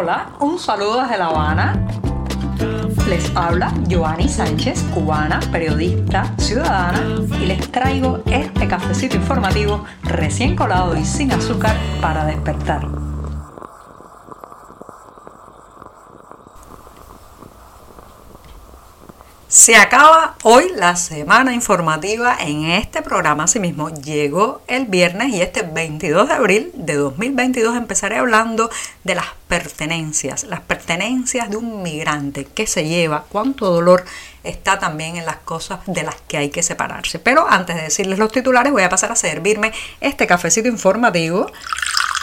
Hola, un saludo desde La Habana. Les habla Joanny Sánchez, cubana, periodista, ciudadana, y les traigo este cafecito informativo recién colado y sin azúcar para despertar. Se acaba hoy la semana informativa en este programa. Asimismo, llegó el viernes y este 22 de abril de 2022 empezaré hablando de las pertenencias, las pertenencias de un migrante, qué se lleva, cuánto dolor está también en las cosas de las que hay que separarse. Pero antes de decirles los titulares, voy a pasar a servirme este cafecito informativo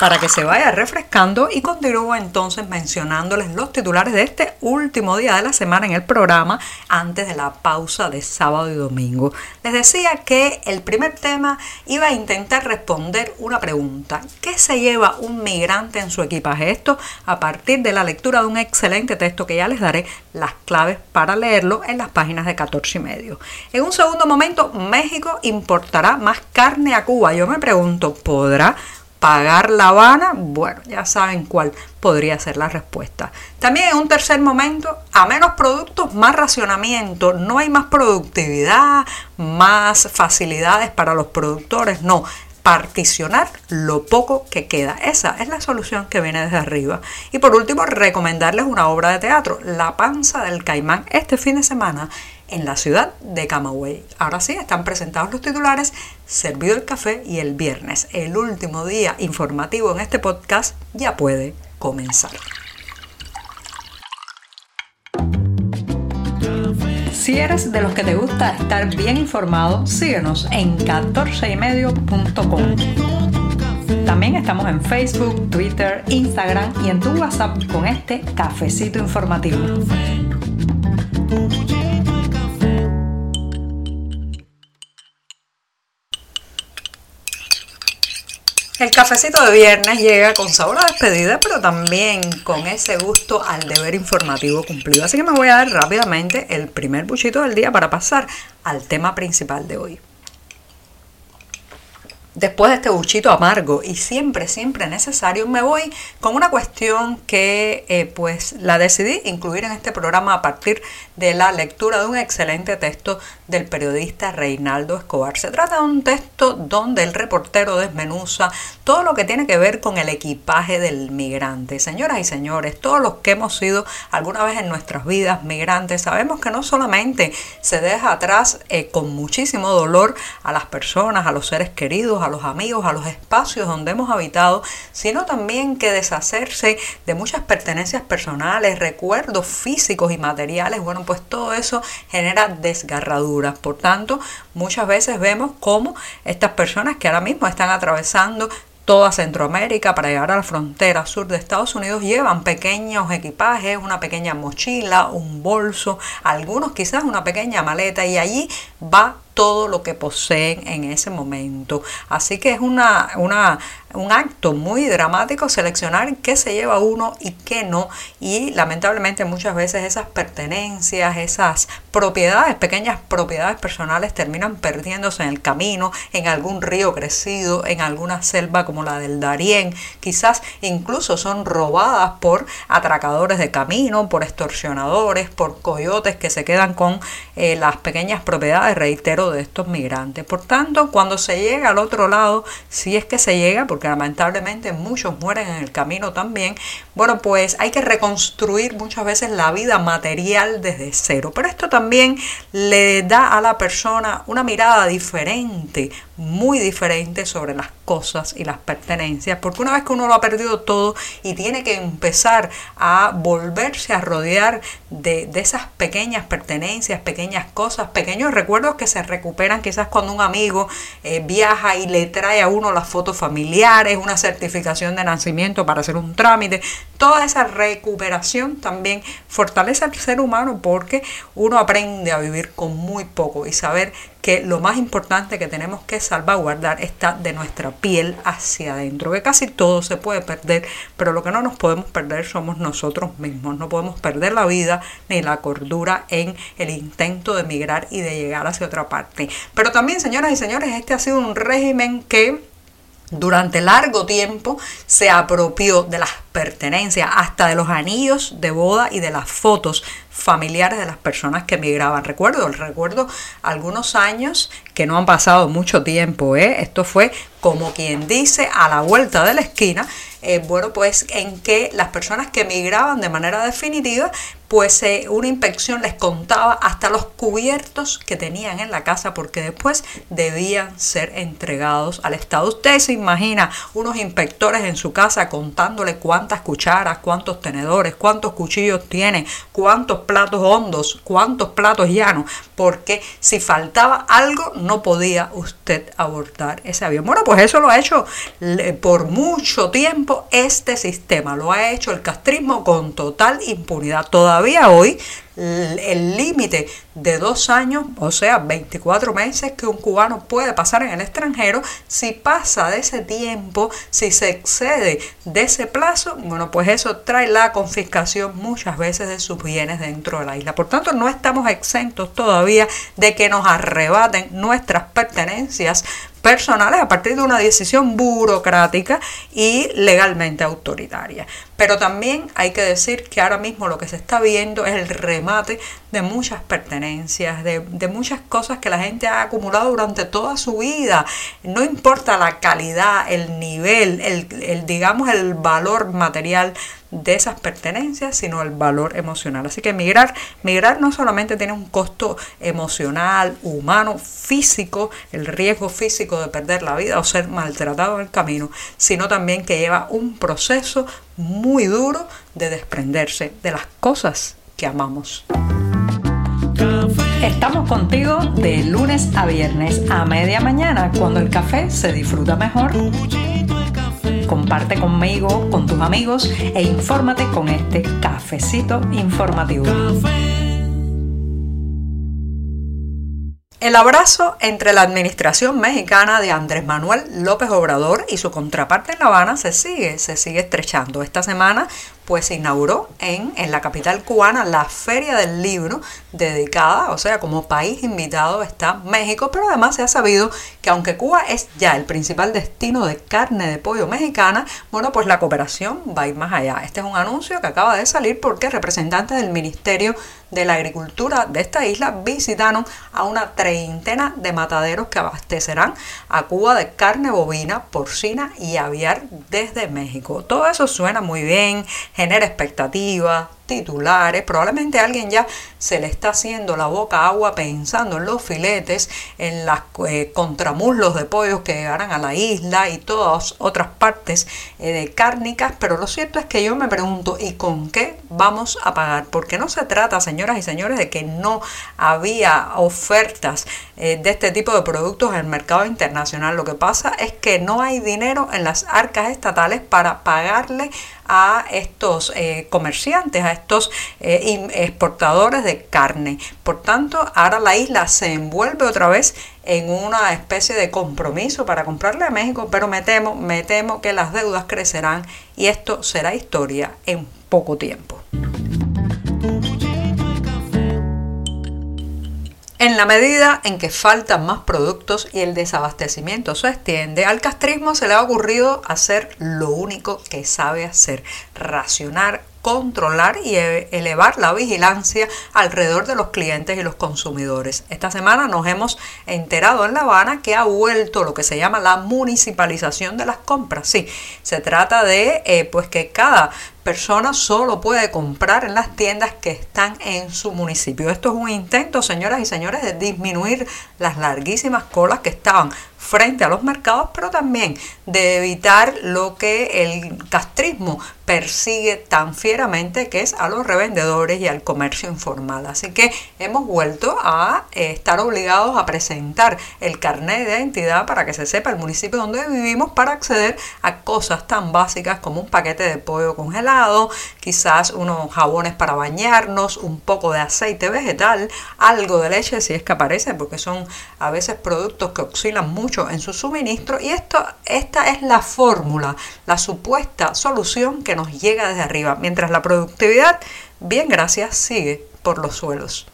para que se vaya refrescando y continúo entonces mencionándoles los titulares de este último día de la semana en el programa antes de la pausa de sábado y domingo. Les decía que el primer tema iba a intentar responder una pregunta. ¿Qué se lleva un migrante en su equipaje? Esto a partir de la lectura de un excelente texto que ya les daré las claves para leerlo en las páginas de 14 y medio. En un segundo momento, México importará más carne a Cuba. Yo me pregunto, ¿podrá pagar La Habana, bueno, ya saben cuál podría ser la respuesta. También en un tercer momento, a menos productos, más racionamiento. No hay más productividad, más facilidades para los productores, no. Particionar lo poco que queda. Esa es la solución que viene desde arriba. Y por último, recomendarles una obra de teatro, La panza del caimán, este fin de semana en la ciudad de Camagüey. Ahora sí, están presentados los titulares, servido el café y el viernes, el último día informativo en este podcast, ya puede comenzar. Si eres de los que te gusta estar bien informado, síguenos en 14ymedio.com. También estamos en Facebook, Twitter, Instagram y en tu WhatsApp con este cafecito informativo. El cafecito de viernes llega con sabor a despedida, pero también con ese gusto al deber informativo cumplido. Así que me voy a dar rápidamente el primer buchito del día para pasar al tema principal de hoy después de este buchito amargo y siempre, siempre necesario, me voy con una cuestión que eh, pues la decidí incluir en este programa a partir de la lectura de un excelente texto del periodista Reinaldo Escobar. Se trata de un texto donde el reportero desmenuza todo lo que tiene que ver con el equipaje del migrante. Señoras y señores, todos los que hemos sido alguna vez en nuestras vidas migrantes, sabemos que no solamente se deja atrás eh, con muchísimo dolor a las personas, a los seres queridos, a los amigos, a los espacios donde hemos habitado, sino también que deshacerse de muchas pertenencias personales, recuerdos físicos y materiales, bueno, pues todo eso genera desgarraduras. Por tanto, muchas veces vemos cómo estas personas que ahora mismo están atravesando toda Centroamérica para llegar a la frontera sur de Estados Unidos llevan pequeños equipajes, una pequeña mochila, un bolso, algunos quizás una pequeña maleta y allí va todo lo que poseen en ese momento. Así que es una, un acto muy dramático seleccionar qué se lleva uno y qué no. Y lamentablemente muchas veces esas pertenencias, esas propiedades, pequeñas propiedades personales terminan perdiéndose en el camino, en algún río crecido, en alguna selva como la del Darién. Quizás incluso son robadas por atracadores de camino, por extorsionadores, por coyotes que se quedan con eh, las pequeñas propiedades, reitero, de estos migrantes. Por tanto, cuando se llega al otro lado, si es que se llega, porque lamentablemente muchos mueren en el camino también, bueno, pues hay que reconstruir muchas veces la vida material desde cero. Pero esto también le da a la persona una mirada diferente, muy diferente sobre las cosas y las pertenencias, porque una vez que uno lo ha perdido todo y tiene que empezar a volverse a rodear de, de esas pequeñas pertenencias, pequeñas cosas, pequeños recuerdos que se recuperan quizás cuando un amigo eh, viaja y le trae a uno las fotos familiares, una certificación de nacimiento para hacer un trámite, toda esa recuperación también fortalece al ser humano porque uno aprende a vivir con muy poco y saber que lo más importante que tenemos que salvaguardar está de nuestra piel hacia adentro, que casi todo se puede perder, pero lo que no nos podemos perder somos nosotros mismos, no podemos perder la vida ni la cordura en el intento de emigrar y de llegar hacia otra parte. Pero también, señoras y señores, este ha sido un régimen que durante largo tiempo se apropió de las pertenencias, hasta de los anillos de boda y de las fotos familiares de las personas que emigraban. Recuerdo, recuerdo algunos años que no han pasado mucho tiempo, ¿eh? esto fue como quien dice a la vuelta de la esquina, eh, bueno, pues en que las personas que emigraban de manera definitiva, pues eh, una inspección les contaba hasta los cubiertos que tenían en la casa porque después debían ser entregados al Estado. Usted se imagina unos inspectores en su casa contándole cuántas cucharas, cuántos tenedores, cuántos cuchillos tiene, cuántos platos hondos, cuántos platos llanos, porque si faltaba algo no podía usted abordar ese avión. Bueno, pues eso lo ha hecho por mucho tiempo este sistema, lo ha hecho el castrismo con total impunidad. Todavía hoy el límite de dos años, o sea, 24 meses que un cubano puede pasar en el extranjero, si pasa de ese tiempo, si se excede de ese plazo, bueno, pues eso trae la confiscación muchas veces de sus bienes dentro de la isla. Por tanto, no estamos exentos todavía de que nos arrebaten nuestras pertenencias personales a partir de una decisión burocrática y legalmente autoritaria. Pero también hay que decir que ahora mismo lo que se está viendo es el remate de muchas pertenencias, de, muchas cosas que la gente ha acumulado durante toda su vida. No importa la calidad, el nivel, el, digamos el valor material de esas pertenencias, sino el valor emocional. Así que migrar, migrar no solamente tiene un costo emocional, humano, físico, el riesgo físico de perder la vida o ser maltratado en el camino, sino también que lleva un proceso muy duro de desprenderse de las cosas que amamos. Estamos contigo de lunes a viernes a media mañana cuando el café se disfruta mejor. Comparte conmigo, con tus amigos e infórmate con este cafecito informativo. El abrazo entre la administración mexicana de Andrés Manuel López Obrador y su contraparte en La Habana se sigue, se sigue estrechando. Esta semana pues se inauguró en, en la capital cubana la Feria del Libro dedicada, o sea, como país invitado está México, pero además se ha sabido que aunque Cuba es ya el principal destino de carne de pollo mexicana, bueno, pues la cooperación va a ir más allá. Este es un anuncio que acaba de salir porque representantes del Ministerio de la Agricultura de esta isla visitaron a una treintena de mataderos que abastecerán a Cuba de carne bovina, porcina y aviar desde México. Todo eso suena muy bien, genera expectativas, titulares, probablemente alguien ya se le está haciendo la boca agua pensando en los filetes, en las eh, contramuslos de pollos que llegarán a la isla y todas otras partes eh, de cárnicas, pero lo cierto es que yo me pregunto, ¿y con qué vamos a pagar? Porque no se trata, señoras y señores, de que no había ofertas eh, de este tipo de productos en el mercado internacional. Lo que pasa es que no hay dinero en las arcas estatales para pagarle a estos comerciantes, a estos eh, exportadores de carne. Por tanto, ahora la isla se envuelve otra vez en una especie de compromiso para comprarle a México, pero me temo, me temo que las deudas crecerán y esto será historia en poco tiempo. En la medida en que faltan más productos y el desabastecimiento se extiende, al castrismo se le ha ocurrido hacer lo único que sabe hacer, racionar controlar y e-, elevar la vigilancia alrededor de los clientes y los consumidores. Esta semana nos hemos enterado en La Habana que ha vuelto lo que se llama la municipalización de las compras. Sí, se trata de eh, pues que cada persona solo puede comprar en las tiendas que están en su municipio. Esto es un intento, señoras y señores, de disminuir las larguísimas colas que estaban frente a los mercados, pero también de evitar lo que el castrismo persigue tan fieramente, que es a los revendedores y al comercio informal. Así que hemos vuelto a estar obligados a presentar el carnet de identidad para que se sepa el municipio donde vivimos para acceder a cosas tan básicas como un paquete de pollo congelado, quizás unos jabones para bañarnos, un poco de aceite vegetal, algo de leche si es que aparece, porque son a veces productos que oscilan mucho en su suministro y esto, esta es la fórmula, la supuesta solución que nos llega desde arriba, mientras la productividad, bien gracias, sigue por los suelos.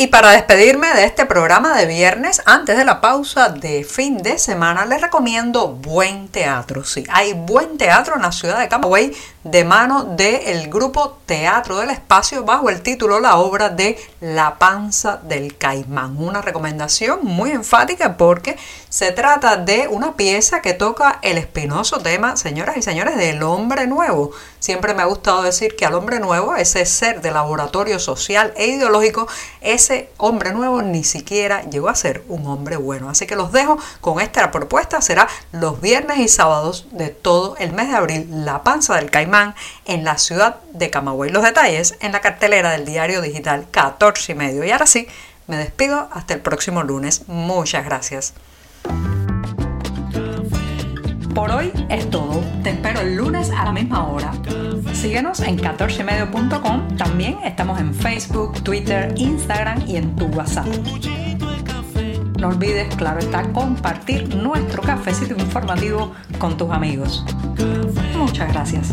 Y para despedirme de este programa de viernes, antes de la pausa de fin de semana, les recomiendo buen teatro. Sí, hay buen teatro en la ciudad de Camagüey de mano del grupo Teatro del Espacio bajo el título La obra de La Panza del Caimán. Una recomendación muy enfática porque se trata de una pieza que toca el espinoso tema, señoras y señores, del hombre nuevo. Siempre me ha gustado decir que al hombre nuevo, ese ser de laboratorio social e ideológico, ese hombre nuevo ni siquiera llegó a ser un hombre bueno. Así que los dejo con esta propuesta. Será los viernes y sábados de todo el mes de abril, La Panza del Caimán en la ciudad de Camagüey. Los detalles en la cartelera del diario digital 14 y medio. Y ahora sí, me despido hasta el próximo lunes. Muchas gracias. Por hoy es todo. Te espero el lunes a la misma hora. Síguenos en 14medio.com. También estamos en Facebook, Twitter, Instagram y en tu WhatsApp. No olvides, claro está, compartir nuestro cafecito informativo con tus amigos. Muchas gracias.